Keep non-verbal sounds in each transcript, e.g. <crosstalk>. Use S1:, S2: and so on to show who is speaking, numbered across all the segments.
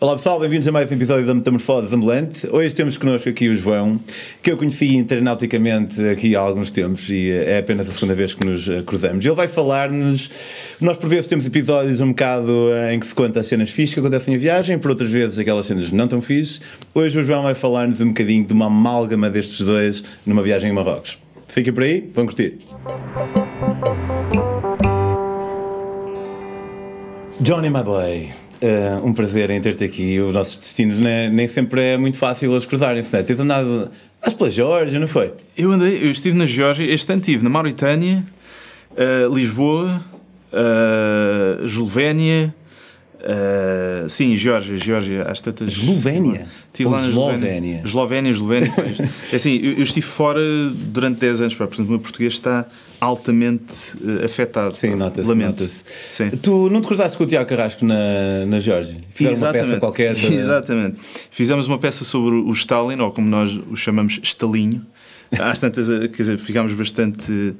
S1: Olá pessoal, bem-vindos a mais um episódio da Metamorfose Ambulante. Hoje temos connosco aqui o João, que eu conheci internauticamente aqui há alguns tempos e é apenas a segunda vez que nos eh, cruzamos. Ele vai falar-nos. Nós, por vezes, temos episódios um bocado eh, em que se conta as cenas fixas que acontecem em viagem, por outras vezes aquelas cenas não tão fixas. Hoje o João vai falar-nos um bocadinho de uma amálgama destes dois numa viagem em Marrocos. Fiquem por aí, vão curtir. Johnny, my boy. Uh, um prazer em ter-te aqui. Os nossos destinos né, nem sempre é muito fácil eles cruzarem-se. Né? Tens andado mas pela Geórgia, não foi?
S2: Eu andei, eu estive na Geórgia, este ano estive na Mauritânia, uh, Lisboa, uh, Eslovénia, Uh, sim, Geórgia, Geórgia, às tantas.
S1: Eslovénia?
S2: Estive lá na Eslovénia. Eslovénia, Eslovénia. <laughs> é assim, eu, eu, estive fora durante 10 anos, pá, portanto o meu português está altamente uh, afetado.
S1: Sim, nota-se. Nota tu não te cruzaste com o Tiago Carrasco na, na Geórgia? Fizeram Exatamente. uma peça qualquer? <laughs> De...
S2: Exatamente. Fizemos uma peça sobre o Stalin, ou como nós o chamamos, Stalinho. Às tantas, eh, quer dizer, ficámos bastante uh,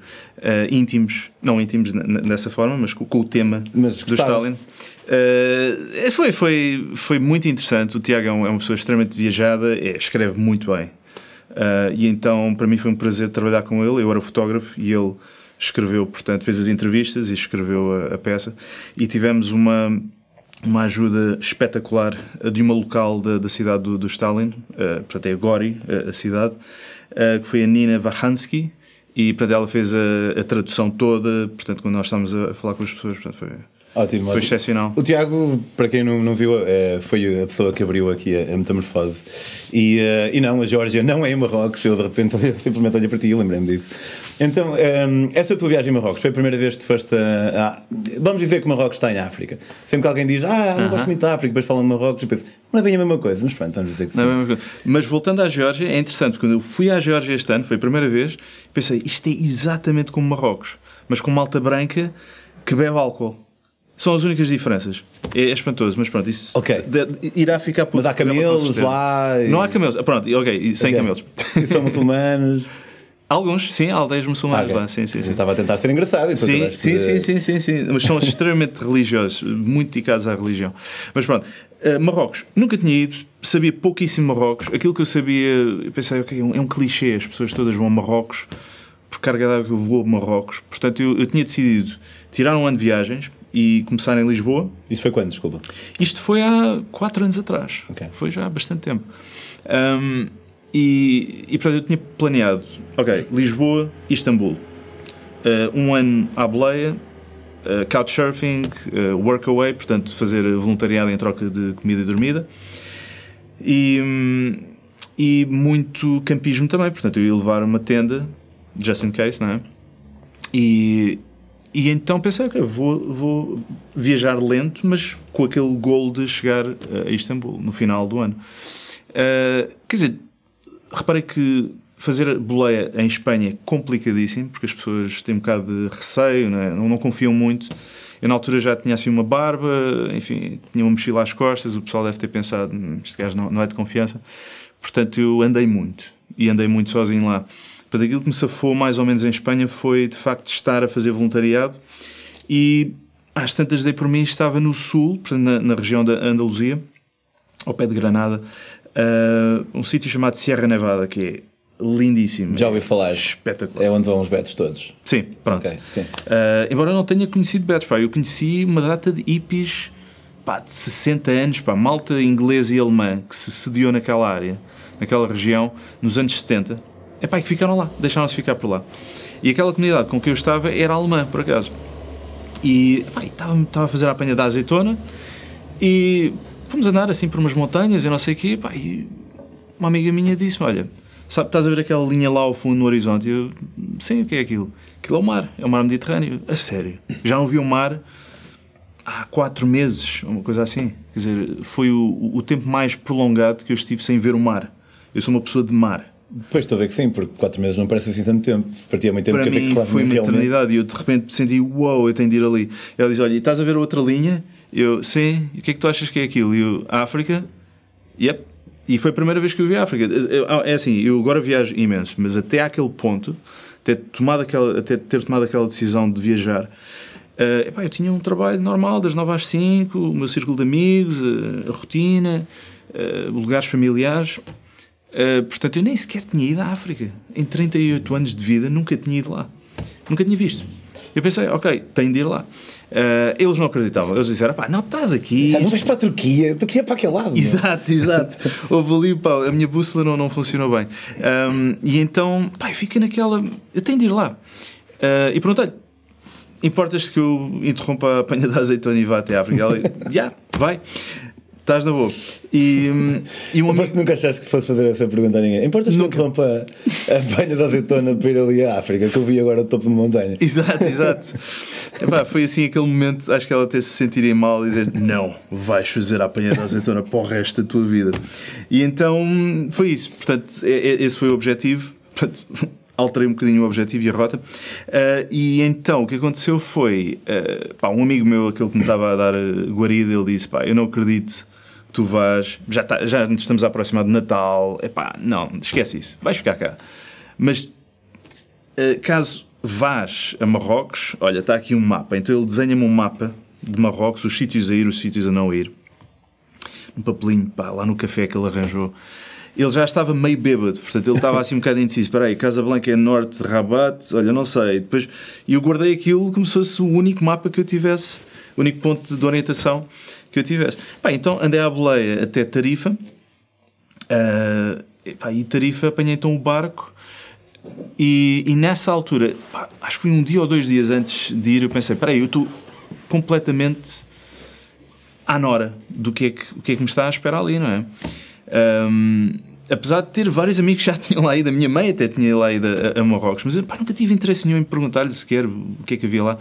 S2: íntimos, não íntimos dessa forma, mas com, com o tema mas do Stalin. Uh, foi, foi, foi muito interessante. O Tiago é, é uma pessoa extremamente viajada, é, escreve muito bem. Uh, e então, para mim, foi um prazer trabalhar com ele. Eu era fotógrafo e ele escreveu, portanto, fez as entrevistas e escreveu a, a peça. E tivemos uma, uma ajuda espetacular de uma local da, da cidade do, do Stalin, uh, portanto, é Gori, a, a cidade, uh, que foi a Nina Vahansky. E, para ela fez a, a, tradução toda. Portanto, quando nós estávamos a falar com as pessoas, portanto, foi
S1: Ótimo,
S2: foi ótimo. excepcional.
S1: O Tiago, para quem não, não viu, é, foi a pessoa que abriu aqui a, a metamorfose. E, uh, e não, a Geórgia não é em Marrocos. Eu de repente <laughs> simplesmente olhei para ti e lembrei-me disso. Então, um, ehm, esta tua viagem a Marrocos foi a primeira vez que tu foste a, a, Vamos dizer que Marrocos está em África. Sempre que alguém diz, ah, não uh -huh. gosto muito da África, depois falam de Marrocos, eu penso, não é bem a mesma coisa, mas pronto, vamos dizer que sim.
S2: É mas voltando à Geórgia, é interessante, porque quando eu fui à Geórgia este ano, foi a primeira vez, pensei, isto é exatamente como Marrocos, mas com malta branca que bebe álcool. São as únicas diferenças. É, é espantoso, mas pronto, isso
S1: okay.
S2: de, irá ficar
S1: por. Mas há camelos lá.
S2: E... Não há camelos. Pronto, ok, sem okay. camelos.
S1: E são muçulmanos. <laughs>
S2: Alguns, sim, há aldeias muçulmanas okay. lá, sim, sim, sim.
S1: estava a tentar ser engraçado.
S2: Então sim, sim, de... sim, sim, sim, sim, mas são extremamente religiosos, muito dedicados à religião. Mas pronto, uh, Marrocos, nunca tinha ido, sabia pouquíssimo Marrocos. Aquilo que eu sabia, eu pensei, ok, é um, é um clichê, as pessoas todas vão a Marrocos, por carga d'água que eu vou a Marrocos. Portanto, eu, eu tinha decidido tirar um ano de viagens, e começar em Lisboa.
S1: Isso foi quando, desculpa?
S2: Isto foi há 4 anos atrás. Okay. Foi já há bastante tempo. Um, e, e, portanto, eu tinha planeado, ok, Lisboa Istambul. Uh, um ano à boleia, uh, couchsurfing, uh, workaway, portanto, fazer voluntariado em troca de comida e dormida. E, um, e muito campismo também, portanto, eu ia levar uma tenda, just in case, não é? E, e então pensei, ok, vou, vou viajar lento, mas com aquele gol de chegar a Istambul no final do ano. Uh, quer dizer, reparei que fazer boleia em Espanha é complicadíssimo, porque as pessoas têm um bocado de receio, não, é? não, não, confiam muito. Eu na altura já tinha assim uma barba, enfim, tinha uma mochila às costas, o pessoal deve ter pensado, hum, este gajo não, não é de confiança. Portanto, eu andei muito, e andei muito sozinho lá. Portanto, aquilo que me safou mais ou menos em Espanha foi de facto estar a fazer voluntariado e às tantas dei por mim estava no sul, portanto, na, na região da Andaluzia, ao pé de Granada, uh, um sítio chamado Sierra Nevada, que é lindíssimo.
S1: Já ouvi falar.
S2: Espetacular.
S1: É onde vão os betos todos.
S2: Sim, pronto.
S1: Okay, sim.
S2: Uh, embora eu não tenha conhecido betos, pá, eu conheci uma data de hippies pá, de 60 anos, pá, malta inglesa e alemã que se sediou naquela área, naquela região, nos anos 70 é pá, que ficaram lá, deixaram-se ficar por lá. E aquela comunidade com que eu estava era alemã, por acaso. E estava, estava a fazer a apanha da azeitona e fomos andar assim por umas montanhas e não sei o quê. Pá, e uma amiga minha disse-me: Olha, sabe, estás a ver aquela linha lá ao fundo no horizonte? Eu, sim, o que é aquilo? Aquilo é o mar, é o mar Mediterrâneo. A sério, já não vi o mar há quatro meses, uma coisa assim. Quer dizer, foi o, o tempo mais prolongado que eu estive sem ver o mar. Eu sou uma pessoa de mar.
S1: Pois estou a ver que sim, porque 4 meses não parece assim tanto tempo. Partia muito tempo,
S2: Para mim
S1: claro,
S2: foi uma eternidade e eu de repente senti, uau, wow, eu tenho de ir ali. Ela diz: Olha, estás a ver outra linha? Eu, sim, e o que é que tu achas que é aquilo? E eu, África? Yep. E foi a primeira vez que eu vi a África. É assim, eu agora viajo imenso, mas até àquele ponto, até, tomado aquela, até ter tomado aquela decisão de viajar, Uh, epá, eu tinha um trabalho normal, das 9 às 5, o meu círculo de amigos, a, a rotina, uh, lugares familiares. Uh, portanto, eu nem sequer tinha ido à África. Em 38 anos de vida, nunca tinha ido lá. Nunca tinha visto. Eu pensei, ok, tenho de ir lá. Uh, eles não acreditavam. Eles disseram, pá, não estás aqui.
S1: Já não vais para a Turquia, a Turquia é para aquele lado.
S2: Exato, exato. <laughs> Houve ali, pá, a minha bússola não, não funcionou bem. Um, e então, pá, fiquei naquela. Eu tenho de ir lá. Uh, e perguntei-lhe, importas que eu interrompa a apanha da azeitona e vá até a África? Ela, <laughs> já, yeah, vai. Estás na boa. E,
S1: e um amigo... nunca achaste que fosse fazer essa pergunta a ninguém. Importas nunca. que eu interrompa a banha da azeitona para ir ali à África, que eu vi agora no topo de montanha?
S2: Exato, exato. <laughs> Epá, foi assim aquele momento, acho que ela até se sentiria mal e dizer: Não, vais fazer a apanha da azeitona para o resto da tua vida. E então foi isso. Portanto, esse foi o objetivo. Portanto, <laughs> alterei um bocadinho o objetivo e a rota. Uh, e então o que aconteceu foi: uh, pá, um amigo meu, aquele que me estava a dar guarida, ele disse: pá, eu não acredito tu vás, já, tá, já estamos a aproximar de Natal, epá, não, esquece isso, vais ficar cá. Mas uh, caso vás a Marrocos, olha, está aqui um mapa, então ele desenha-me um mapa de Marrocos, os sítios a ir, os sítios a não ir. Um papelinho, pá, lá no café que ele arranjou ele já estava meio bêbado, portanto ele estava assim um bocado indeciso. Espera aí, Casablanca é norte, Rabat, olha, não sei. Depois, eu guardei aquilo como se fosse o único mapa que eu tivesse, o único ponto de orientação que eu tivesse. Pá, então andei à boleia até Tarifa, uh, e Tarifa apanhei então o barco. E, e nessa altura, pá, acho que foi um dia ou dois dias antes de ir, eu pensei: espera aí, eu estou completamente à nora do que é que, o que é que me está a esperar ali, não é? Um, apesar de ter vários amigos que já <laughs> tinham lá ido, a minha mãe até tinha lá ido a, a Marrocos, mas eu pá, nunca tive interesse nenhum em perguntar-lhe sequer o que é que havia lá.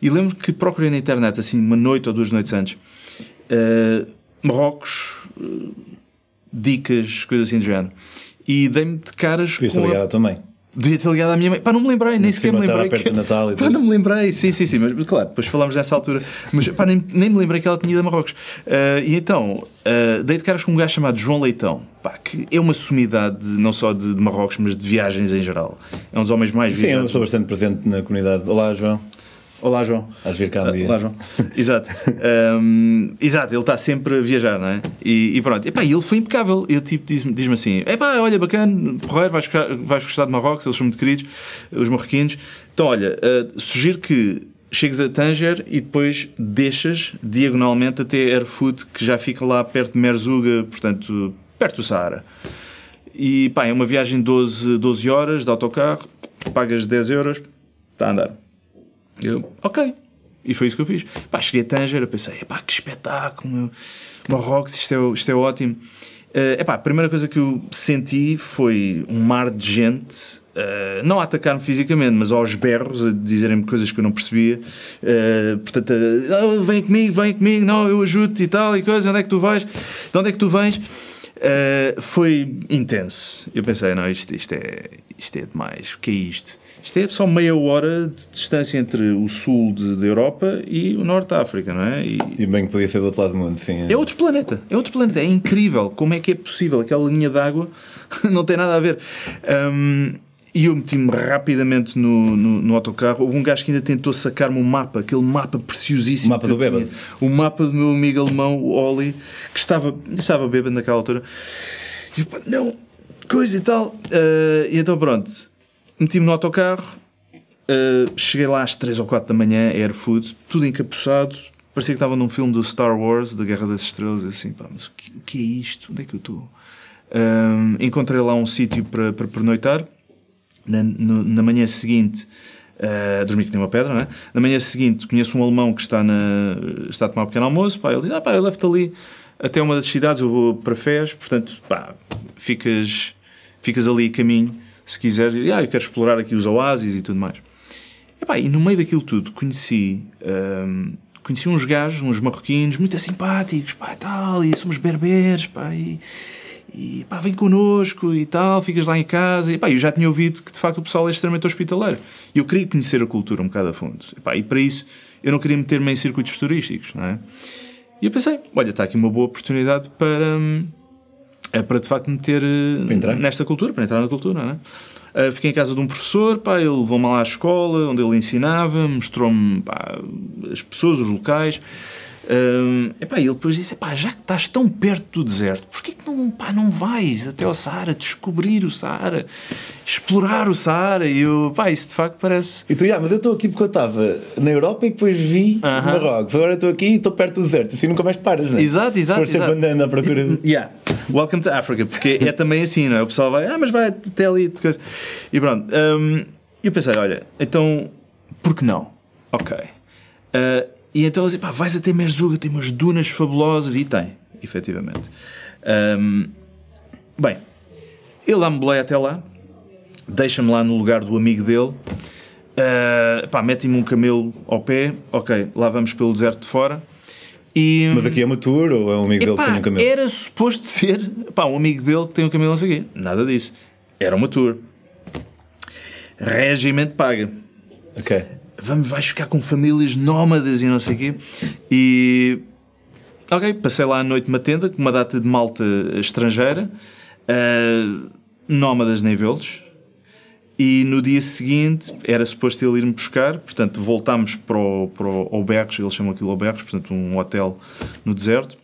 S2: E lembro que procurei na internet, assim, uma noite ou duas noites antes, uh, Marrocos, uh, dicas, coisas assim do género. E dei-me de caras.
S1: Podias com. ligado a... também.
S2: Devia ter ligado à minha mãe. Pá, não me lembrei, nem sequer me lembrei.
S1: Perto que... Natal e <laughs>
S2: pá, não me lembrei. Sim, sim, sim. Mas claro, depois falámos dessa altura. Mas pá, nem, nem me lembrei que ela tinha ido a Marrocos. Uh, e então, uh, dei de caras com um gajo chamado João Leitão. Pá, que é uma sumidade não só de, de, Marrocos, mas de viagens em geral. É um dos homens mais
S1: viajados. Sim, eu sou bastante presente na comunidade. Olá, João.
S2: Olá, João.
S1: Vais vir cá um dia.
S2: Olá, João. exato. Um, exato, ele está sempre a viajar, não é? E, e pronto. Epá, ele foi impecável. Ele tipo, diz-me diz assim: Epá, olha, bacana, porreiro, vais, vais gostar de Marrocos, eles são muito queridos, os marroquinos. Então, olha, uh, sugiro que chegues a Tanger e depois deixas diagonalmente até Erfoot, que já fica lá perto de Merzuga, portanto, perto do Saara. E pá, é uma viagem de 12, 12 horas de autocarro, pagas 10 euros, está a andar. Eu, ok. E foi isso que eu fiz. Pá, cheguei a Tanger, eu pensei, pá, que espetáculo, meu. Marrocos, isto é, isto é ótimo. Uh, epá, a primeira coisa que eu senti foi um mar de gente, uh, não a atacar-me fisicamente, mas aos berros, a dizerem-me coisas que eu não percebia. Uh, portanto, uh, vem comigo, vem comigo, não, eu ajudo-te e tal, e coisa, onde é que tu vais? De onde é que tu vens? Foi intenso. Eu pensei, não, isto, isto, é, isto é demais, o que é isto? Isto é só meia hora de distância entre o sul da Europa e o norte da África, não é?
S1: E, e bem que podia ser do outro lado do mundo, sim.
S2: É. é outro planeta, é outro planeta. É incrível como é que é possível. Aquela linha d'água <laughs> não tem nada a ver. Um, e eu meti-me rapidamente no, no, no, autocarro. Houve um gajo que ainda tentou sacar-me um mapa, aquele mapa preciosíssimo.
S1: O mapa do bêbado.
S2: O mapa do meu amigo alemão, o Oli, que estava, estava bêbado naquela altura. E eu, não, coisa e tal. Uh, e então pronto Meti-me no autocarro, uh, cheguei lá às 3 ou 4 da manhã, Air Food, tudo encapuçado. Parecia que estava num filme do Star Wars, da Guerra das Estrelas. assim, pá, mas o que, o que, é isto? Onde é que eu estou? Um, encontrei lá um sítio para, para pernoitar. Na, no, na manhã seguinte, uh, dormi que nem uma pedra, não é? Na manhã seguinte, conheço um alemão que está, na, está a tomar um pequeno almoço. Pá, ele diz: Ah, pá, eu levo-te ali até uma das cidades, eu vou para Fez, portanto, pá, ficas, ficas ali a caminho se quiseres, e, ah, eu quero explorar aqui os oásis e tudo mais. E, pá, e no meio daquilo tudo conheci, hum, conheci uns gajos, uns marroquinos, muito simpáticos, pá, e tal, e somos berberes, pá, e, e pá, vem connosco e tal, ficas lá em casa. E pá, eu já tinha ouvido que de facto o pessoal é extremamente hospitaleiro. E eu queria conhecer a cultura um bocado a fundo. E, pá, e para isso eu não queria meter-me em circuitos turísticos, não é? E eu pensei, olha, está aqui uma boa oportunidade para, hum, é para de facto meter nesta cultura, para entrar na cultura, não é? Uh, fiquei em casa de um professor, pá, ele levou-me lá à escola, onde ele ensinava, mostrou-me as pessoas, os locais. Um, epá, ele depois disse: epá, já que estás tão perto do deserto, porquê que não, pá, não vais até ao Saara, descobrir o Saara, explorar o Saara? E eu, pá, isso de facto parece.
S1: E tu, yeah, mas eu estou aqui porque eu estava na Europa e depois vi uh -huh. Marrocos, agora estou aqui e estou perto do deserto, assim nunca mais paras, não é?
S2: Exato, exato.
S1: Se for sempre andando à procura de. <laughs>
S2: Yeah. Welcome to Africa, porque é também assim, não é? O pessoal vai, ah, mas vai até ali. E pronto. Um, eu pensei: olha, então, por que não? Ok. Uh, e então eles dizem, pá, vais até Merzuga, tem umas dunas fabulosas. E tem, efetivamente. Um, bem, ele boleia até lá, deixa-me lá no lugar do amigo dele, uh, pá, mete-me um camelo ao pé, ok, lá vamos pelo deserto de fora.
S1: E, Mas aqui é uma tour ou é um amigo epá, dele que tem um camelo?
S2: Era suposto <laughs> ser pá, um amigo dele que tem um camelo, não sei o quê. Nada disso. Era uma tour. Regimento paga.
S1: Ok
S2: vamos, vais ficar com famílias nómadas e não sei o quê. E. Ok, passei lá à noite uma tenda com uma data de malta estrangeira, uh, nómadas nem vê-los. E no dia seguinte era suposto ele ir-me buscar, portanto voltámos para o, para o Albergos, eles chamam aquilo Albergos, portanto um hotel no deserto.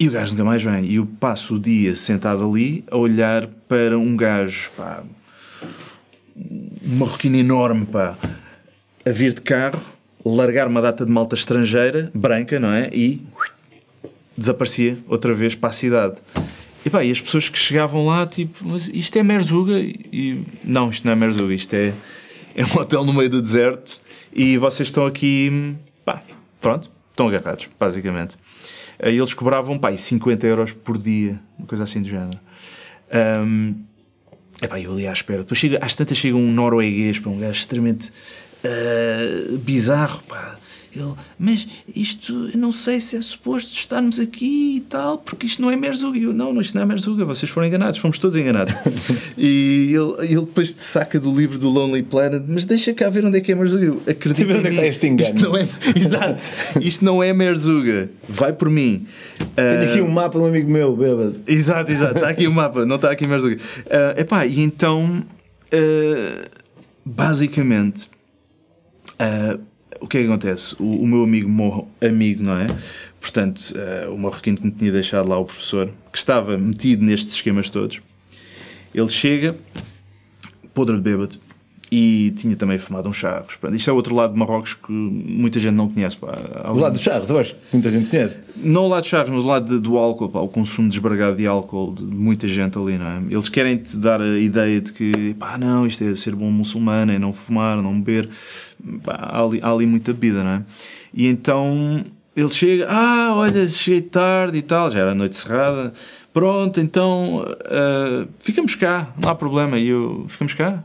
S2: E o gajo nunca mais vem. E eu passo o dia sentado ali a olhar para um gajo, pá, um marroquino enorme, pá, a vir de carro, largar uma data de malta estrangeira, branca, não é? E desaparecia outra vez para a cidade. E, pá, e as pessoas que chegavam lá, tipo, mas isto é Merzuga? E, não, isto não é Merzuga, isto é, é um hotel no meio do deserto e vocês estão aqui, pá, pronto, estão agarrados, basicamente. E eles cobravam, pá, 50 euros por dia, uma coisa assim do género. Um, Epá, eu ali à espera. Depois chega, às tantas chega um norueguês, para um gajo extremamente uh, bizarro, pá. Ele, mas isto, eu não sei se é suposto estarmos aqui e tal, porque isto não é Merzuga. Eu, não, isto não é Merzuga, vocês foram enganados, fomos todos enganados. <laughs> e ele, ele depois te saca do livro do Lonely Planet, mas deixa cá ver onde é que é Merzuga. Eu acredito
S1: onde é que está este engano.
S2: Isto não é, <laughs> exato, isto não é Merzuga, vai por mim.
S1: Tenho aqui um mapa de um amigo meu, bêbado.
S2: Exato, exato, está aqui o um mapa, não está aqui Merzuga. Uh, epá, e então, uh, basicamente. Uh, o que é que acontece? O, o meu amigo morro, amigo, não é? Portanto, uh, o marroquino que me tinha deixado lá, o professor, que estava metido nestes esquemas todos, ele chega, podre de bêbado, e tinha também fumado uns charros. Pronto, isto é outro lado de Marrocos que muita gente não conhece. Pá.
S1: O lado dos charros, eu acho que muita gente conhece.
S2: Não o lado dos charros, mas o lado de, do álcool, pá, o consumo desbragado de álcool de muita gente ali, não é? Eles querem-te dar a ideia de que, pá, não, isto é ser bom muçulmano, é não fumar, não beber. Pá, há, ali, há ali muita bebida, não é? E então ele chega, ah, olha, cheguei tarde e tal, já era noite cerrada. Pronto, então uh, ficamos cá, não há problema. E eu, ficamos cá?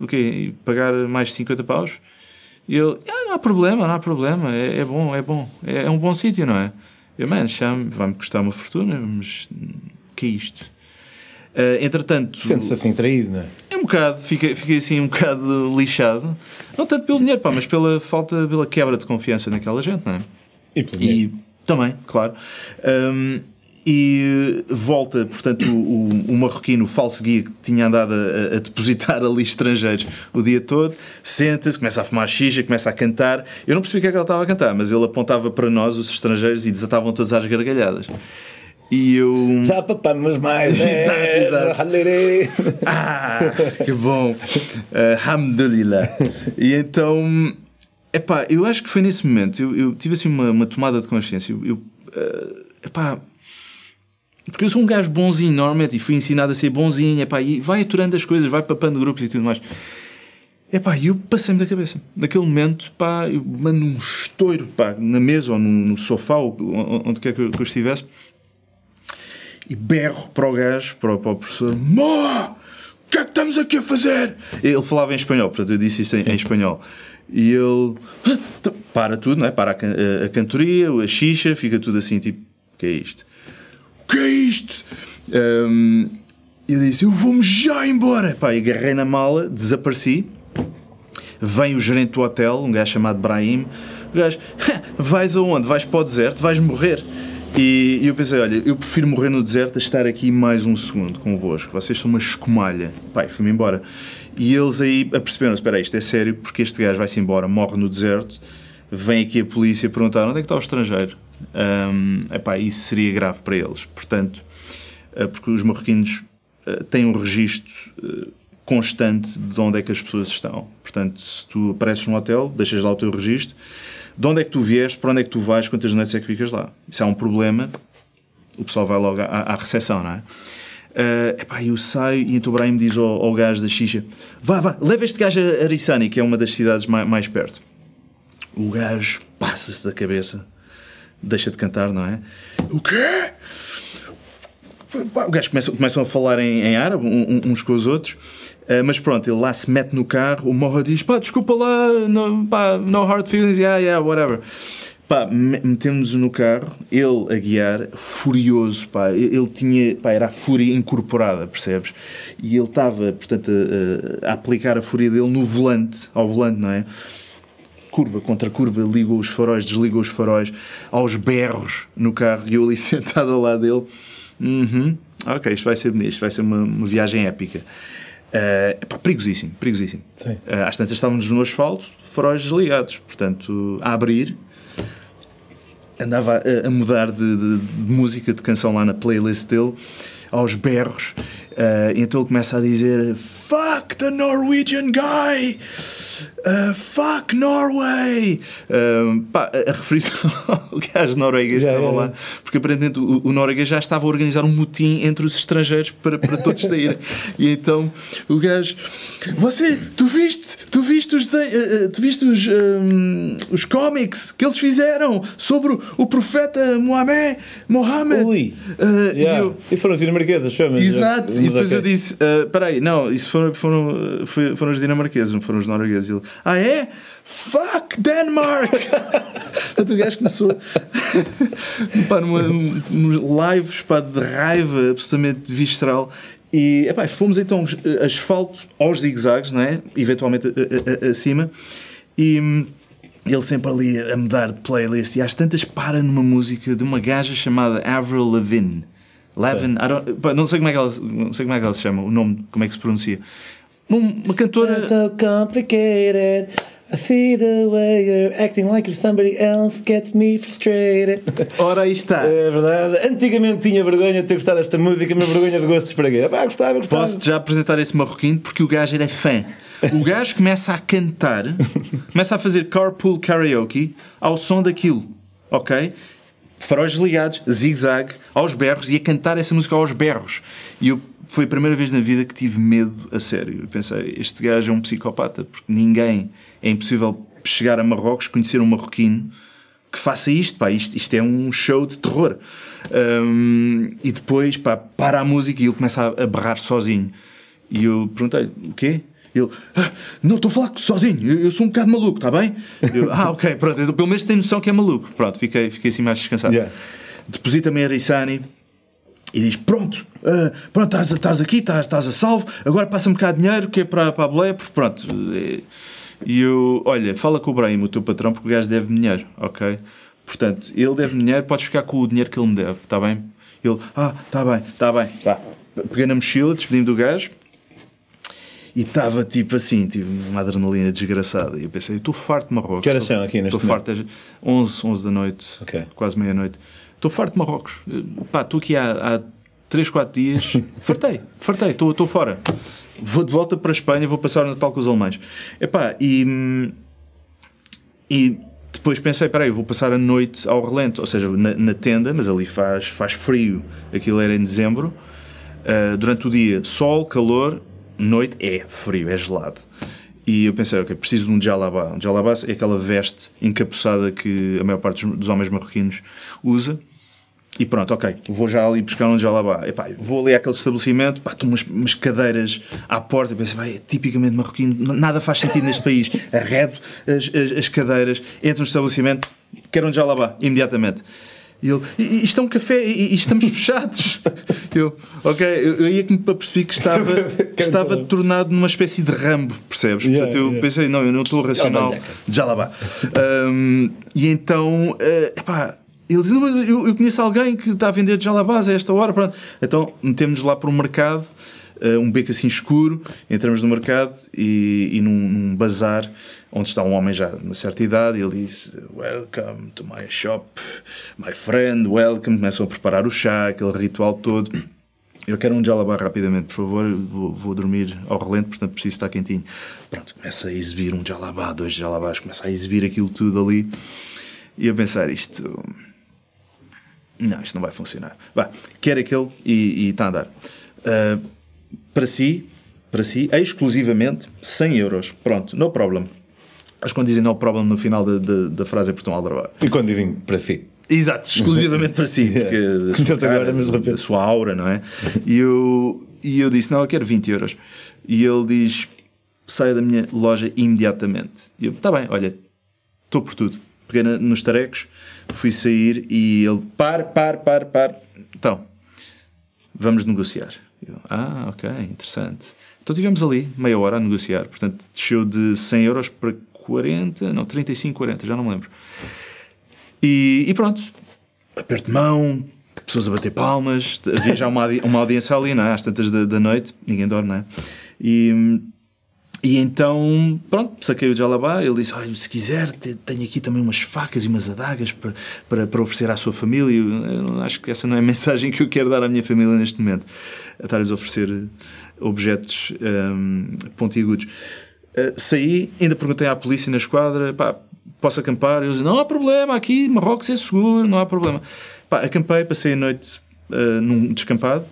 S2: O quê? Pagar mais de 50 paus? E ele, ah, não há problema, não há problema, é, é bom, é bom, é, é um bom sítio, não é? Eu, mano, vai-me custar uma fortuna, mas o que é isto? Uh, entretanto.
S1: Sente-se assim traído, não é?
S2: É um bocado, fiquei, fiquei assim um bocado lixado. Não tanto pelo dinheiro, pá, mas pela falta, pela quebra de confiança naquela gente, não é?
S1: E pelo dinheiro. E
S2: também, claro. Um, e volta, portanto, o, o, o marroquino, o falso guia que tinha andado a, a, depositar ali estrangeiros o dia todo, senta-se, começa a fumar xixa, começa a cantar. Eu não percebi o que é que ele estava a cantar, mas ele apontava para nós, os estrangeiros, e desatavam todas as gargalhadas. E eu.
S1: Já papamos mais! <laughs>
S2: exato, exato. <laughs> ah, que bom! Alhamdulillah! e então. Epá, eu acho que foi nesse momento. Eu, eu tive assim uma, uma tomada de consciência. Eu, eu, uh, epá, porque eu sou um gajo bonzinho, normalmente, e fui ensinado a ser bonzinho, epá, e vai aturando as coisas, vai papando grupos e tudo mais. Epá, e eu passei-me da cabeça. Naquele momento, pá, eu mando um estouro, pá, na mesa ou no, sofá, ou onde quer que eu, estivesse, e berro para o gajo, para, para o professor, Mó! O que é que estamos aqui a fazer? Ele falava em espanhol, portanto eu disse isso em, em espanhol. E ele então, para tudo, não é? Para a, a, a cantoria, a xixa, fica tudo assim, tipo, o que é isto? Que é isto? Um, eu disse, eu vou-me já embora. Pá, agarrei na mala, desapareci. Vem o gerente do hotel, um gajo chamado Brahim. O gajo, vais aonde? Vais para o deserto? Vais morrer. E, e eu pensei, olha, eu prefiro morrer no deserto a estar aqui mais um segundo convosco. Vocês são uma escumalha. Pai, fui-me embora. E eles aí aperceberam espera isto é sério, porque este gajo vai-se embora, morre no deserto, vem aqui a polícia perguntar onde é que está o estrangeiro. Um, epá, isso seria grave para eles. Portanto, uh, porque os marroquinos uh, têm um registro uh, constante de onde é que as pessoas estão. Portanto, se tu apareces num hotel, deixas lá o teu registro, de onde é que tu vieste, para onde é que tu vais, quantas noites é que ficas lá. Isso é um problema, o pessoal vai logo à, à recepção, não é? Uh, epá, eu saio e então o Brahim diz ao, ao gajo da xixa: Vá, vá, leva este gajo a Arissani, que é uma das cidades mais, mais perto. O gajo passa-se da cabeça, deixa de cantar, não é? O quê? O gajo começa, começam a falar em, em árabe, uns com os outros. Uh, mas pronto, ele lá se mete no carro, o Morra diz: pá, desculpa lá, no, pá, no hard feelings, yeah, yeah, whatever. Pá, metemos-nos no carro, ele a guiar, furioso, pá, ele tinha, pá, era a fúria incorporada, percebes? E ele estava, portanto, a, a, aplicar a fúria dele no volante, ao volante, não é? Curva contra curva, ligou os faróis, desligou os faróis, aos berros no carro, e eu ali <laughs> sentado ao lado dele, uhum, ok, isto vai ser bonito, isto vai ser uma, uma viagem épica. Uh, epá, perigosíssimo, perigosíssimo. Uh, às tantas estávamos no asfalto, faróis desligados, portanto, a abrir, andava a, a mudar de, de, de, música, de canção lá na playlist dele, aos berros. Uh, então ele começa a dizer: Fuck the Norwegian guy! Uh, fuck Norway! Uh, pá, a referir-se <laughs> ao gajo norueguês yeah, estava yeah, lá, porque aparentemente o, o norueguês já estava a organizar um motim entre os estrangeiros para, para todos <laughs> saírem. e então o gajo, você, tu viste, tu viste os, uh, tu viste os, um, os cómics que eles fizeram sobre o, o profeta Mohamed? Mohamed.
S1: Ui, uh, yeah. eu, isso foram os dinamarqueses, chama
S2: Exato, e depois okay. eu disse: uh, peraí, não, isso foram, foram, foram os dinamarqueses, não foram os noruegueses. Ele, ah, é? Fuck Denmark! o gajo começou pá, numa, num, lives pá, de raiva absolutamente visceral. E epá, fomos então asfalto aos zigzags, não é? eventualmente a, a, a, acima, e hum, ele sempre ali a mudar de playlist. E às tantas para numa música de uma gaja chamada Avril Lavigne. Levin, não sei como é que ela, não sei como é que ela se chama, o nome, como é que se pronuncia. Uma cantora. so complicated. I see the way you're acting like you're somebody else gets me frustrated. <laughs>
S1: Ora, aí está. É verdade. Antigamente tinha vergonha de ter gostado desta música, mas vergonha de gostos para quê? Ah, gostava, gostava.
S2: Posso-te já apresentar esse marroquino porque o gajo era fã. O gajo começa a cantar, <laughs> começa a fazer carpool karaoke ao som daquilo, ok? Faróis ligados, zig-zag, aos berros e a cantar essa música aos berros. E eu foi a primeira vez na vida que tive medo a sério. Eu pensei, este gajo é um psicopata, porque ninguém é impossível chegar a Marrocos, conhecer um marroquino que faça isto, pá, isto, isto é um show de terror. Um, e depois, pá, para a música e ele começa a, berrar sozinho. E eu perguntei, o quê? Ele, ah, não, estou a falar sozinho, eu, eu, sou um bocado maluco, está bem? Eu, ah, ok, pronto, pelo menos tem noção que é maluco. Pronto, fiquei, fiquei assim mais descansado. Yeah. Deposita-me a Arissani e diz: Pronto, uh, pronto estás, estás aqui, estás, estás a salvo, agora passa-me cá dinheiro que é para, para a boleia, porque pronto. E eu, olha, fala com o Brahim, o teu patrão, porque o gajo deve dinheiro, ok? Portanto, ele deve dinheiro, podes ficar com o dinheiro que ele me deve, está bem? Ele, ah, está bem, está bem, tá. Peguei na mochila, despedi-me do gajo e estava tipo assim, tive uma adrenalina desgraçada. E eu pensei, estou farto de Marrocos.
S1: Que horas são aqui neste
S2: Estou farto, 11, 11 da noite, okay. quase meia-noite. Estou farto de Marrocos. Pá, estou aqui há, há 3, 4 dias. <laughs> fartei, fartei, estou, estou fora. Vou de volta para a Espanha, vou passar o Natal com os alemães. Epá, e, e depois pensei, peraí, vou passar a noite ao relento, ou seja, na, na, tenda, mas ali faz, faz frio. Aquilo era em dezembro. Uh, durante o dia, sol, calor, noite é frio, é gelado. E eu pensei, ok, preciso de um jalabá. Um jalabá é aquela veste encapuçada que a maior parte dos homens marroquinos usa. E pronto, ok, vou já ali buscar um jalabá. Epá, vou ali àquele estabelecimento, pá, umas, umas cadeiras à porta. Pensei, é tipicamente marroquino, nada faz sentido neste país. <laughs> Arredo as, as, as cadeiras, entro no estabelecimento, quero um jalabá, imediatamente. E ele, isto é um café e, e estamos <laughs> fechados. eu, ok, eu, ia que me percebi que estava, <laughs> que estava tornado numa espécie de rambo, percebes? Yeah, Portanto, eu yeah. pensei, não, eu não estou racional, já lá vá. Um, e então, uh, epá, ele diz: eu, eu conheço alguém que está a vender jalabás a esta hora. Pronto. Então metemos-nos lá para um mercado, uh, um beco assim escuro. Entramos no mercado e, e num, num, bazar onde está um homem já de uma certa idade. Ele diz: Welcome to my shop, my friend, welcome. Começam a preparar o chá, aquele ritual todo. Eu quero um jalabá rapidamente, por favor. Vou, vou, dormir ao relento, portanto preciso estar quentinho. Pronto, começa a exibir um jalabá, dois jalabás, começa a exibir aquilo tudo ali. E eu pensar, isto não, isto não vai funcionar. Vá, quer aquele e, está a dar. Uh, para si, para si, exclusivamente 100 euros. Pronto, no problem. Mas quando dizem no problem no final da, da, da frase é porque estão a aldrabar.
S1: E quando dizem para si?
S2: Exato, exclusivamente para si. <laughs> Porque a sua, cara, a sua aura, não é? E eu, e eu disse: Não, eu quero 20 euros. E ele diz: Saia da minha loja imediatamente. E eu: Está bem, olha, estou por tudo. Peguei nos tarecos fui sair e ele, par, par, par, par. Então, vamos negociar. Eu, ah, ok, interessante. Então tivemos ali meia hora a negociar. Portanto, desceu de 100 euros para 40, não, 35, 40, já não me lembro. E, e pronto, aperto de mão, pessoas a bater palmas, havia já uma, uma audiência ali, não é? Às tantas da, da noite, ninguém dorme, não é? E e então, pronto, saquei o Jalabá. Ele disse: Olha, se quiser, tenho aqui também umas facas e umas adagas para, para, para oferecer à sua família. Eu acho que essa não é a <laughs> mensagem que eu quero dar à minha família neste momento. A estar-lhes a oferecer objetos um, pontiagudos. Uh, saí, ainda perguntei à polícia na esquadra: pá, posso acampar? Eles não há problema, aqui Marrocos é seguro, não há problema. Pá, acampei, passei a noite uh, num descampado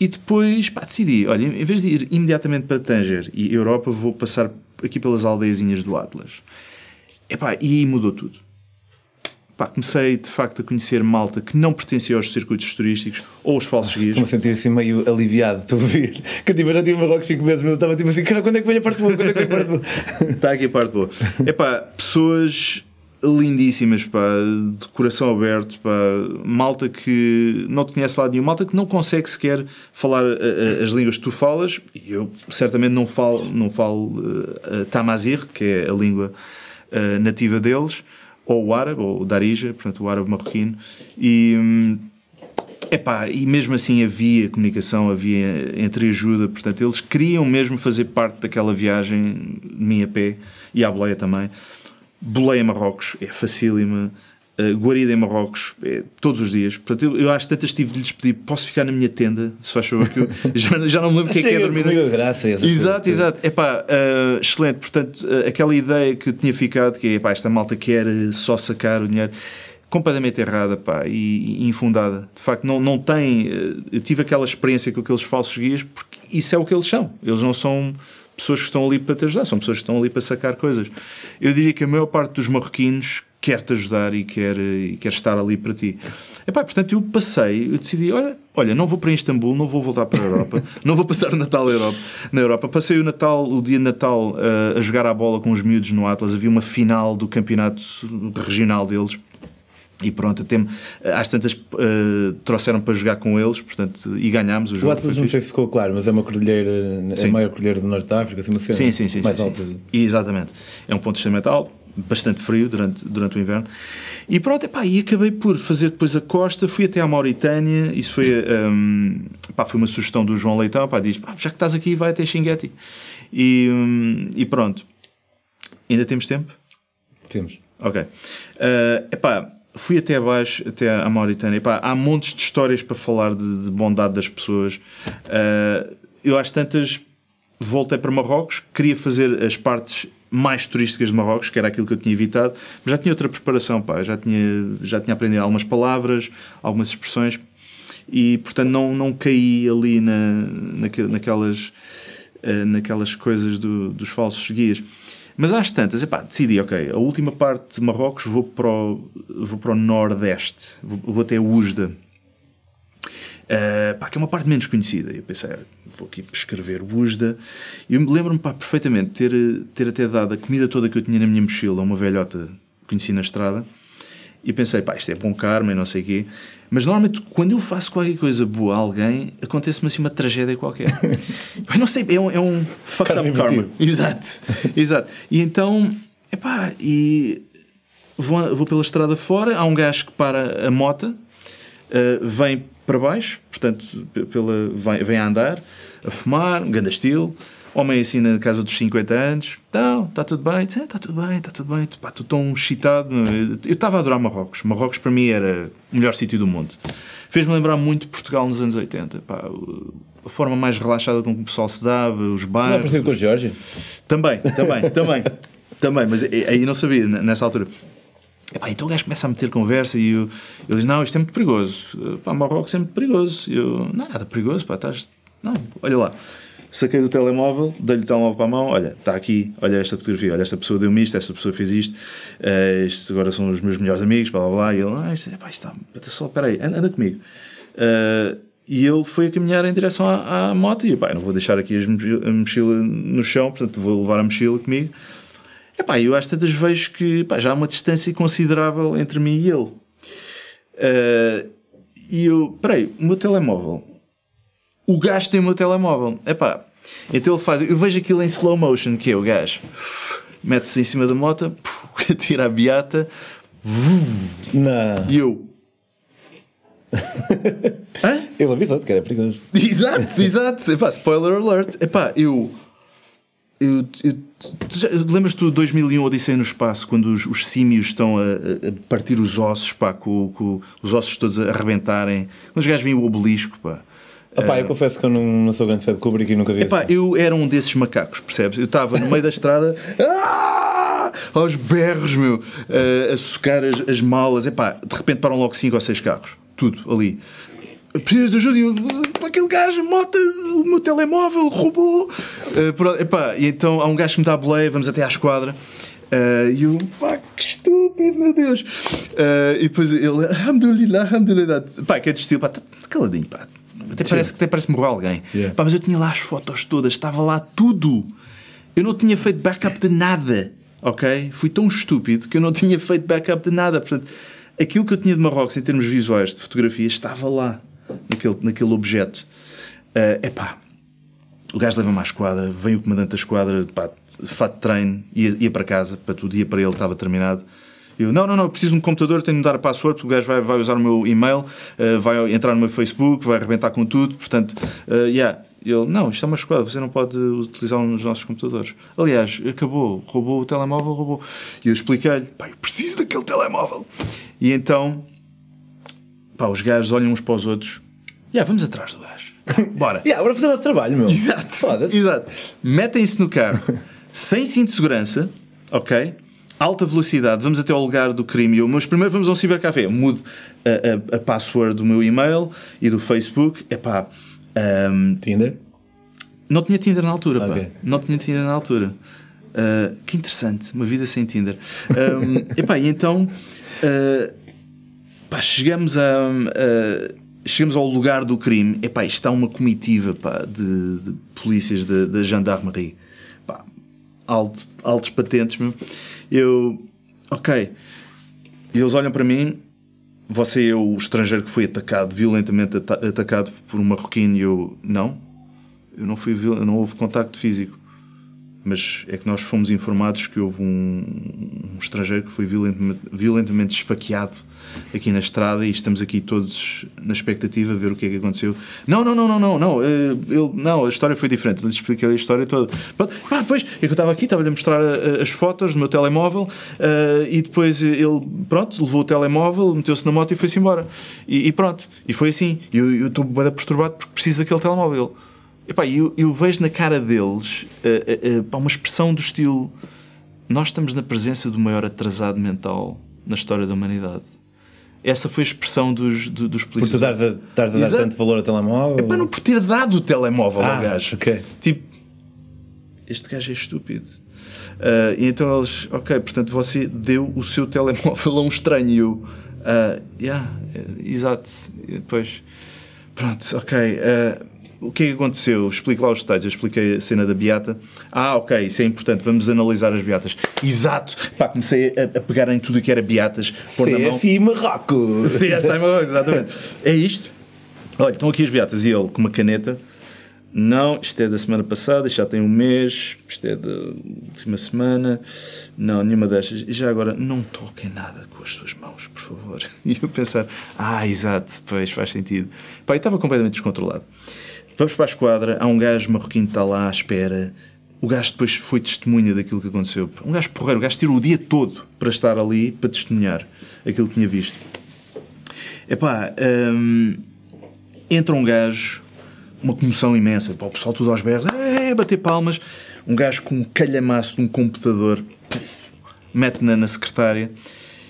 S2: e depois pá, decidi: olha, em vez de ir imediatamente para Tanger e Europa, vou passar aqui pelas aldeiazinhas do Atlas. Epá, e mudou tudo. Pá, comecei de facto a conhecer malta que não pertencia aos circuitos turísticos ou aos falsos guias.
S1: Estou-me a sentir assim meio aliviado para ouvir. <laughs> Que tipo, eu já tive Marrocos 5 meses, mas eu estava tipo assim: cara, quando é que vem a parte boa? Quando é que vem a parte boa?
S2: Está aqui a parte boa. Epá, pessoas lindíssimas, pá, de coração aberto, pá, malta que não te conhece lá nenhum, malta que não consegue sequer falar a, a, as línguas que tu falas, e eu certamente não falo, não falo uh, Tamazir, que é a língua uh, nativa deles, ou o árabe, ou o Darija, portanto o árabe marroquino, e... Um, Epá, e mesmo assim havia comunicação, havia entreajuda, portanto eles queriam mesmo fazer parte daquela viagem de mim a pé e à boleia também. Boleia em Marrocos é facílima. Uh, guarida em Marrocos é, todos os dias. Portanto, eu, eu acho que tantas tive de lhes pedir: posso ficar na minha tenda? Se faz favor, que eu <laughs> já, já não me lembro o que é que é dormir.
S1: Graça,
S2: exato, exato. Epá, uh, excelente. Portanto, uh, aquela ideia que eu tinha ficado, que é esta malta quer só sacar o dinheiro, completamente errada pá, e, e infundada. De facto, não, não tem. Eu tive aquela experiência com aqueles falsos guias, porque isso é o que eles são. Eles não são pessoas que estão ali para te ajudar, são pessoas que estão ali para sacar coisas. Eu diria que a maior parte dos marroquinos quer te ajudar e quer, e quer estar ali para ti. Epá, portanto, eu passei, eu decidi, olha, olha, não vou para Istambul, não vou voltar para a Europa, <laughs> não vou passar o Natal na Europa. Na Europa. Passei o Natal, o dia de Natal, uh, a jogar a bola com os miúdos no Atlas. Havia uma final do campeonato regional deles. E pronto, até às tantas uh, trouxeram para jogar com eles portanto, e ganhámos o jogo.
S1: O Atlas não sei se ficou claro, mas é uma cordilheira, é a maior cordilheira do Norte da África, assim, uma cena
S2: sim, sim, sim,
S1: mais
S2: sim,
S1: alta.
S2: Sim. Exatamente. É um ponto extremamente alto, bastante frio durante, durante o inverno. E pronto, epá, e acabei por fazer depois a costa, fui até à Mauritânia, isso foi, um, epá, foi uma sugestão do João Leitão, epá, diz, já que estás aqui, vai até Xingueti. E, um, e pronto. Ainda temos tempo?
S1: Temos.
S2: Ok. Uh, epá, fui até abaixo, até à Mauritânia. Pá, há montes de histórias para falar de, de bondade das pessoas. Uh, eu às tantas voltei para Marrocos, queria fazer as partes mais turísticas de Marrocos, que era aquilo que eu tinha evitado, mas já tinha outra preparação, pá, já tinha, já tinha aprendido algumas palavras, algumas expressões e, portanto, não, não caí ali na, naquelas, uh, naquelas coisas do, dos falsos guias. Mas às tantas, epá, decidi, ok, a última parte de Marrocos vou para o, vou para o Nordeste, vou, vou até Ujda. Uh, pá, que é uma parte menos conhecida. Eu pensei, vou aqui escrever Ujda. E lembro-me perfeitamente ter, ter até dado a comida toda que eu tinha na minha mochila a uma velhota que conheci na estrada. E pensei, pá, isto é bom karma e não sei o quê. Mas normalmente, quando eu faço qualquer coisa boa a alguém, acontece-me assim uma tragédia qualquer. <laughs> eu não sei, é um, é um fucked up karma. Exato, exato. E então, epá, e vou, vou pela estrada fora, há um gajo que para a moto, uh, vem para baixo, portanto, pela, vem, vem a andar, a fumar, um grande estilo. Homem assim na casa dos 50 anos, então, está tudo bem, está tudo bem, está tudo bem, pá, estou tão excitado. Eu estava a adorar Marrocos. Marrocos para mim era o melhor sítio do mundo. Fez-me lembrar muito Portugal nos anos 80. Pá, a forma mais relaxada com que o pessoal se dava, os bairros. Não é
S1: parecido com a Geórgia?
S2: Também, também, <laughs> também. também, mas aí não sabia nessa altura. Epá, então o gajo começa a meter conversa e eu, ele diz: Não, isto é muito perigoso. Pá, Marrocos é muito perigoso. Eu: Não é nada perigoso, pá, estás. Não, olha lá saquei do telemóvel, dei-lhe o telemóvel para a mão, olha, está aqui, olha esta fotografia, olha, esta pessoa deu-me isto, esta pessoa fez isto, uh, estes agora são os meus melhores amigos, blá blá blá, e ele, ah, isto, pá, isto está, só, espera aí, anda, anda comigo. Uh, e ele foi a caminhar em direção à, à moto e pá, não vou deixar aqui a mochila no chão, portanto vou levar a mochila comigo. E eu às tantas vejo que já há uma distância considerável entre mim e ele. Uh, e eu, peraí, o meu telemóvel o gajo tem o meu telemóvel. Epá, então ele faz, eu vejo aquilo em slow motion, que é o gajo mete-se em cima da moto, <laughs> tira a beata,
S1: não.
S2: e eu. <laughs>
S1: Hã? Ele avisou que era perigoso.
S2: Exato, <laughs> exato. Epá, spoiler alert. Epá, eu. eu, eu lembras tu de 2001 Odisseia no Espaço, quando os, os símios estão a, a, partir os ossos, pá, com, com, os ossos todos a arrebentarem? Quando os gajos vêm o obelisco, pá.
S1: Epá, eu confesso que eu não, não sou grande fã de Kubrick e nunca vi
S2: Epá,
S1: assim.
S2: eu era um desses macacos, percebes? Eu estava no meio da estrada <laughs> ah! aos berros, meu, a, a socar as, as malas. Epá, de repente param logo 5 ou 6 carros. Tudo ali. Preciso de ajuda. Eu, aquele gajo, moto, o meu telemóvel, roubou. Uh, epá, e então há um gajo que me dá a boleia, vamos até à esquadra. Uh, e eu, pá, que estúpido, meu Deus. Uh, e depois ele, alhamdulillah, alhamdulillah. Pá, que é de estilo, pá, tá caladinho, pá até parece que até parece morrer alguém. Yeah. Pá, mas eu tinha lá as fotos todas, estava lá tudo. Eu não tinha feito backup de nada. Ok? Fui tão estúpido que eu não tinha feito backup de nada. Portanto, aquilo que eu tinha de Marrocos em termos visuais de fotografia estava lá, naquele, naquele objeto. É uh, pá, o gajo leva-me à esquadra, vem o comandante da esquadra, pá, fato de treino, ia, ia para casa, para tudo, ia para ele, estava terminado. Eu, não, não, não, preciso de um computador, tenho de dar a password, porque o gajo vai, vai usar o meu e-mail, uh, vai entrar no meu Facebook, vai arrebentar com tudo, portanto, uh, yeah. Ele, não, isto é uma escola, você não pode utilizar um dos nossos computadores. Aliás, acabou, roubou o telemóvel, roubou. E eu expliquei-lhe, pá, eu preciso daquele telemóvel. E então, pá, os gajos olham uns para os outros, yeah, vamos atrás do gajo. <laughs> Bora. <laughs>
S1: yeah, bora fazer o trabalho, meu.
S2: Exato. Exato. Metem-se no carro, <laughs> sem cinto de segurança, ok? Alta velocidade, vamos até ao lugar do crime. Mas primeiro vamos a um cibercafé. Mudo a, a, a password do meu e-mail e do Facebook. É pá. Um,
S1: Tinder?
S2: Não tinha Tinder na altura, okay. pá. Não tinha Tinder na altura. Uh, que interessante, uma vida sem Tinder. Um, <laughs> epá, e então uh, pá, chegamos a. Uh, chegamos ao lugar do crime. Epá, está uma comitiva pá, de, de polícias da gendarmerie. Alto, altos patentes mesmo. Eu, ok. E eles olham para mim, você é o estrangeiro que foi atacado, violentamente atacado por um marroquino, e eu, não. Eu não fui, não houve contacto físico. Mas é que nós fomos informados que houve um, um estrangeiro que foi violentamente, violentamente esfaqueado aqui na estrada e estamos aqui todos na expectativa de ver o que é que aconteceu. Não, não, não, não, não, não, eh, ele, não a história foi diferente, não expliquei a história toda. Pronto. Ah, depois, é que eu estava aqui, estava-lhe a mostrar eh, as fotos do meu telemóvel uh, e depois ele, pronto, levou o telemóvel, meteu-se na moto e foi-se embora. E, e, pronto, e foi assim. Eu estou bem perturbado porque preciso daquele telemóvel. Epá, eu, eu vejo na cara deles uh, uh, uma expressão do estilo: nós estamos na presença do maior atrasado mental na história da humanidade. Essa foi a expressão dos, dos polícias.
S1: Por tu dar, dar, dar tanto valor ao telemóvel?
S2: É para não por ter dado o telemóvel
S1: ah,
S2: ao gajo.
S1: Okay.
S2: Tipo, este gajo é estúpido. Uh, e então eles, ok, portanto você deu o seu telemóvel a um estranho. E eu, uh, yeah, exato. E depois, pronto, ok. Uh, o que é que aconteceu? Explico lá os detalhes. Eu expliquei a cena da beata. Ah, ok, isso é importante. Vamos analisar as beatas. Exato. Pá, comecei a, a pegar em tudo o que era beatas.
S1: CFI Marrocos. <laughs>
S2: CSI Marrocos, exatamente. É isto. Olha, estão aqui as beatas. E ele, com uma caneta, Não, isto é da semana passada, já tem um mês, isto é da última semana. Não, nenhuma destas. E já agora, não toquem nada com as suas mãos, por favor. <laughs> E eu pensar, ah, exato, pois faz sentido. Pá, eu estava completamente descontrolado. Vamos para a esquadra, há um gajo marroquino que está lá à espera. O gajo depois foi testemunha daquilo que aconteceu. Um gajo porreiro, o gajo tirou o dia todo para estar ali para testemunhar aquilo que tinha visto. Epá, hum, entra um gajo uma comoção imensa. Pá, o pessoal tudo aos berros, é, bater palmas. Um gajo com um calhamaço de um computador mete na, na secretária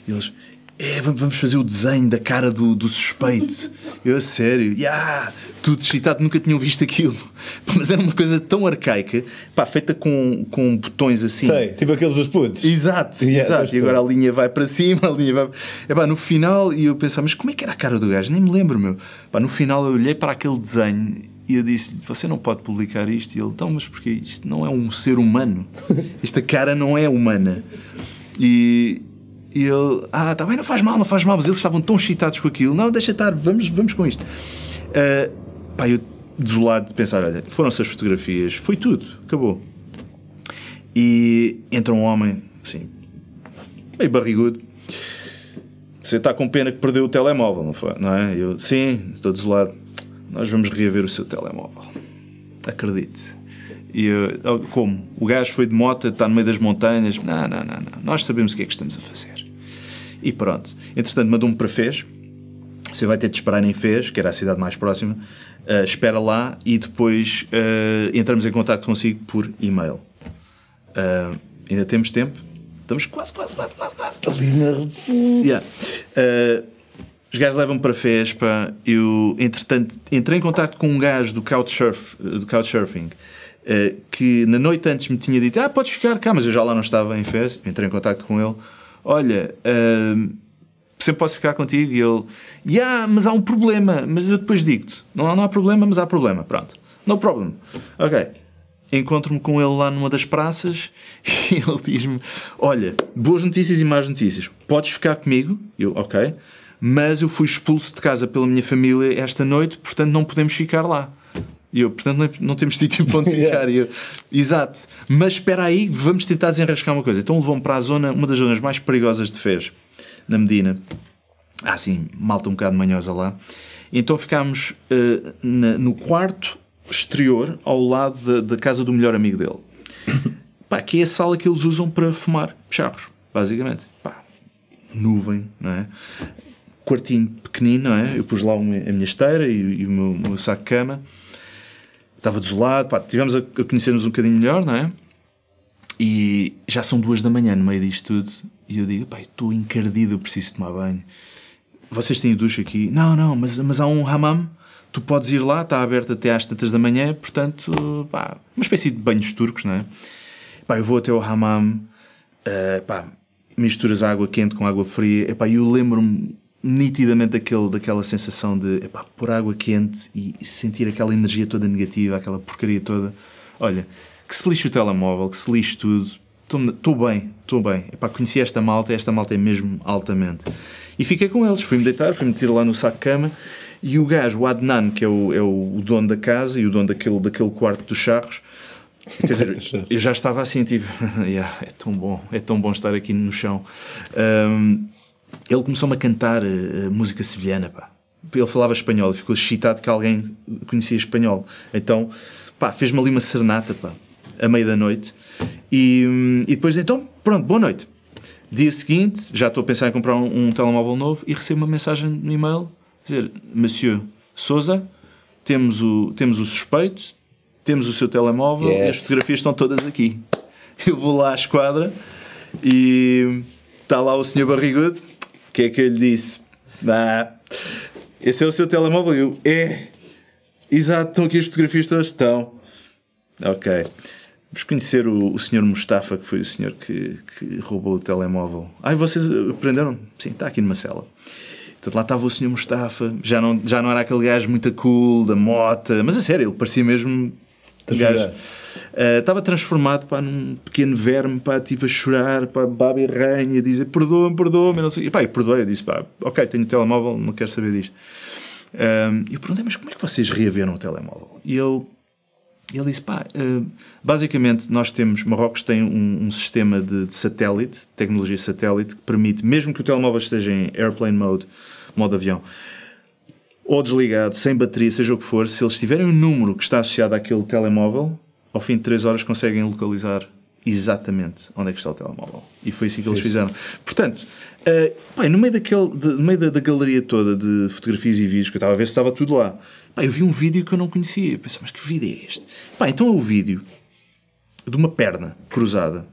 S2: e eles, é, vamos fazer o desenho da cara do, do suspeito. Eu, a sério, yeah, tudo excitado, nunca tinham visto aquilo. Mas era uma coisa tão arcaica, pá, feita com, com botões assim.
S1: Sei, tipo aqueles dos putos.
S2: Exato, yeah, exato. E agora a linha vai para cima, a linha vai. É pá, no final, e eu pensava, mas como é que era a cara do gajo? Nem me lembro, meu. Pá, no final eu olhei para aquele desenho e eu disse Você não pode publicar isto. E ele: Então, mas porque isto não é um ser humano. <laughs> Esta cara não é humana. E, e ele: Ah, tá bem, não faz mal, não faz mal. Mas eles estavam tão excitados com aquilo. Não, deixa estar, vamos, vamos com isto. Uh, pá, eu desolado de pensar: Olha, foram-se as fotografias, foi tudo, acabou. E entra um homem, assim, meio barrigudo. Você está com pena que perdeu o telemóvel, não foi? Não é? Eu, sim, estou desolado nós vamos reaver o seu telemóvel. Acredite. E eu, como? O gajo foi de moto, está no meio das montanhas. Não, não, não, não. Nós sabemos o que é que estamos a fazer. E pronto. Entretanto, mandou-me para Fez. Você vai ter de esperar em Fez, que era a cidade mais próxima. Uh, espera lá e depois uh, entramos em contato consigo por e-mail. Uh, ainda temos tempo? Estamos quase, quase, quase, quase, quase. Ali na... yeah. Os gajos levam para Fez, pá. Eu, entretanto, entrei em contato com um gajo do Couchsurf, do Couchsurfing que na noite antes me tinha dito: Ah, podes ficar cá, mas eu já lá não estava em Fez. Entrei em contato com ele: Olha, uh, sempre posso ficar contigo. E ele: Yeah, mas há um problema, mas eu depois digo-te. Não, não há problema, mas há problema. Pronto, no problem. Ok. Encontro-me com ele lá numa das praças <laughs> e ele diz-me: Olha, boas notícias e más notícias. Podes ficar comigo? Eu, ok mas eu fui expulso de casa pela minha família esta noite, portanto não podemos ficar lá. E eu, portanto, não, não temos sítio para onde <laughs> ficar. yeah. eu, Exato. Mas espera aí, vamos tentar desenrascar uma coisa. Então levou-me para a zona, uma das zonas mais perigosas de Fez, na Medina. Ah, sim, malta um bocado manhosa lá. Então ficámos uh, na, no quarto exterior, ao lado da, da casa do melhor amigo dele. <coughs> Pá, que é a sala que eles usam para fumar charros, basicamente. Pá, nuvem, não é? quartinho pequenino, não é? Eu pus lá a minha esteira e, e o meu, meu, saco de cama. Estava desolado, pá, tivemos a, conhecer-nos um bocadinho melhor, não é? E já são duas da manhã no meio disto tudo. E eu digo, pá, estou encardido, eu preciso tomar banho. Vocês têm ducha aqui? Não, não, mas, mas há um hammam. Tu podes ir lá, está aberto até às tantas da manhã, portanto, pá, uma espécie de banhos turcos, não é? Pá, eu vou até ao hammam, uh, pá, misturas água quente com água fria. Epá, eu lembro-me nitidamente daquele, daquela sensação de epá, pôr água quente e, sentir aquela energia toda negativa, aquela porcaria toda. Olha, que se lixe o telemóvel, que se lixe tudo. Estou bem, estou bem. Epá, conheci esta malta, esta malta é mesmo altamente. E fiquei com eles, fui-me deitar, fui-me tirar lá no saco de cama e o gajo, o Adnan, que é o, é o dono da casa e o dono daquele, daquele quarto dos charros, Quer dizer, eu já estava assim, tipo, <laughs> yeah, é tão bom, é tão bom estar aqui no chão. Um, ele começou-me a cantar uh, música sevilhana, pá. Ele falava espanhol, ficou excitado que alguém conhecia espanhol. Então, pá, fez-me ali uma serenata, pá, à meia da noite. E, hum, e depois, então, pronto, boa noite. Dia seguinte, já estou a pensar em comprar um, um telemóvel novo e recebo uma mensagem no e-mail dizer: Monsieur Souza, temos o, temos o suspeito, temos o seu telemóvel yes. e as fotografias estão todas aqui. <laughs> Eu vou lá à esquadra e está lá o senhor barrigudo o que é que eu lhe disse? Ah, esse é o seu telemóvel? Eu, é. Exato, estão aqui as fotografias todas? Estão. Ok. Vamos conhecer o, o senhor Mustafa, que foi o senhor que, que roubou o telemóvel. Ai, vocês aprenderam? Sim, está aqui numa cela. Portanto, lá estava o senhor Mustafa, já não, já não era aquele gajo muito cool, da mota, mas a sério, ele parecia mesmo gajo. Uh, estava transformado pá, num pequeno verme, pá, tipo a chorar, pá, baba e ranha, a dizer perdoa-me, perdoa-me. E pá, eu perdoei, eu disse pá, ok, tenho o telemóvel, não quero saber disto. Um, eu perguntei, mas como é que vocês reaveram o telemóvel? E ele, ele disse: pá, uh, basicamente nós temos, Marrocos tem um, um sistema de, de, satélite, tecnologia satélite, que permite, mesmo que o telemóvel esteja em airplane mode, modo avião, ou desligado, sem bateria, seja o que for, se eles tiverem um número que está associado àquele telemóvel, ao fim de 3 horas conseguem localizar exatamente onde é que está o telemóvel. E foi assim que eles fizeram. Portanto, uh, bem, no meio, daquele, de, no meio da, da, galeria toda de fotografias e vídeos que eu estava a ver, estava tudo lá. Bem, eu vi um vídeo que eu não conhecia. Eu pensei, mas que vídeo é este? Bem, então é o vídeo de uma perna cruzada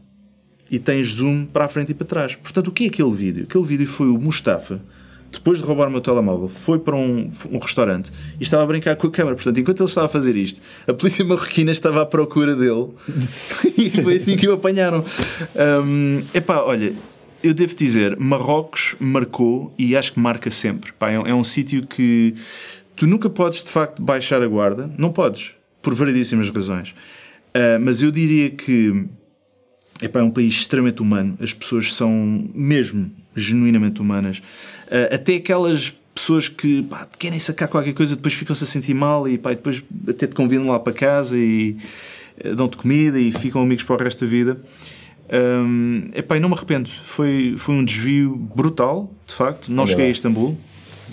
S2: e tens zoom para a frente e para trás. Portanto, o que é aquele vídeo? Aquele vídeo foi o Mustafa depois de roubar o meu telemóvel, foi para um, um restaurante e estava a brincar com a câmera. Portanto, enquanto ele estava a fazer isto, a polícia marroquina estava à procura dele <laughs> e foi assim que o apanharam. Um, epá, olha, eu devo dizer, Marrocos marcou e acho que marca sempre. Pá, é, é um sítio que tu nunca podes de facto baixar a guarda, não podes, por variedíssimas razões. Uh, mas eu diria que epá, é um país extremamente humano, as pessoas são mesmo genuinamente humanas. Uh, até aquelas pessoas que pá, querem sacar qualquer coisa, depois ficam-se a sentir mal e pá, depois até te convidam lá para casa e uh, dão-te comida e ficam amigos para o resto da vida. Um, epá, não me arrependo. Foi, foi um desvio brutal, de facto. Não cheguei a Istambul.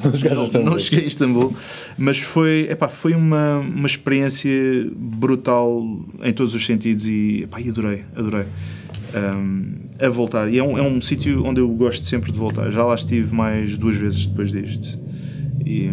S1: Não,
S2: não, não cheguei a Istambul, mas foi, epá, foi uma, uma experiência brutal em todos os sentidos e epá, adorei, adorei um, a voltar. E é um, é um sítio onde eu gosto sempre de voltar. Já lá estive mais duas vezes depois disto e,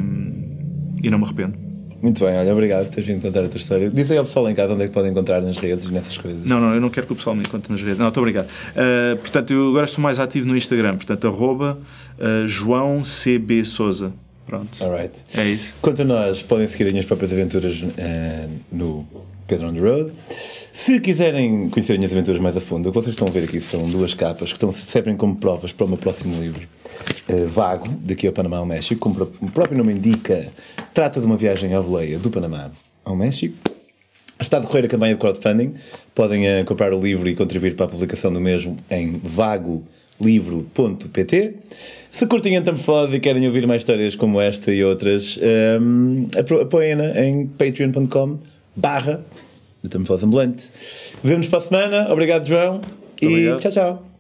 S2: e não me arrependo.
S1: Muito bem, olha, obrigado por teres vindo contar a tua história. Diz aí ao pessoal em casa onde é que podem encontrar nas redes e nessas coisas.
S2: Não, não, eu não quero que o pessoal me encontre nas redes. Não, estou obrigado. Uh, portanto, eu agora estou mais ativo no Instagram, portanto, arroba uh, João CB Souza. Pronto.
S1: Alright.
S2: É isso.
S1: Quanto a nós, podem seguir as minhas próprias aventuras uh, no Pedro on the Road. Se quiserem conhecer as minhas aventuras mais a fundo, o que vocês estão a ver aqui são duas capas que estão, servem como provas para o meu próximo livro, uh, Vago, daqui ao Panamá ao México. Como o próprio nome indica, trata de uma viagem à boleia do Panamá ao México. Está a decorrer a campanha de crowdfunding. Podem uh, comprar o livro e contribuir para a publicação do mesmo em vagolivro.pt. Se curtem a Tamfose e querem ouvir mais histórias como esta e outras, um, ehm, apoiem-na em patreon.com barra Metamorfose Ambulante. Vemos para a semana. Obrigado, João. Muito e obrigado. tchau, tchau.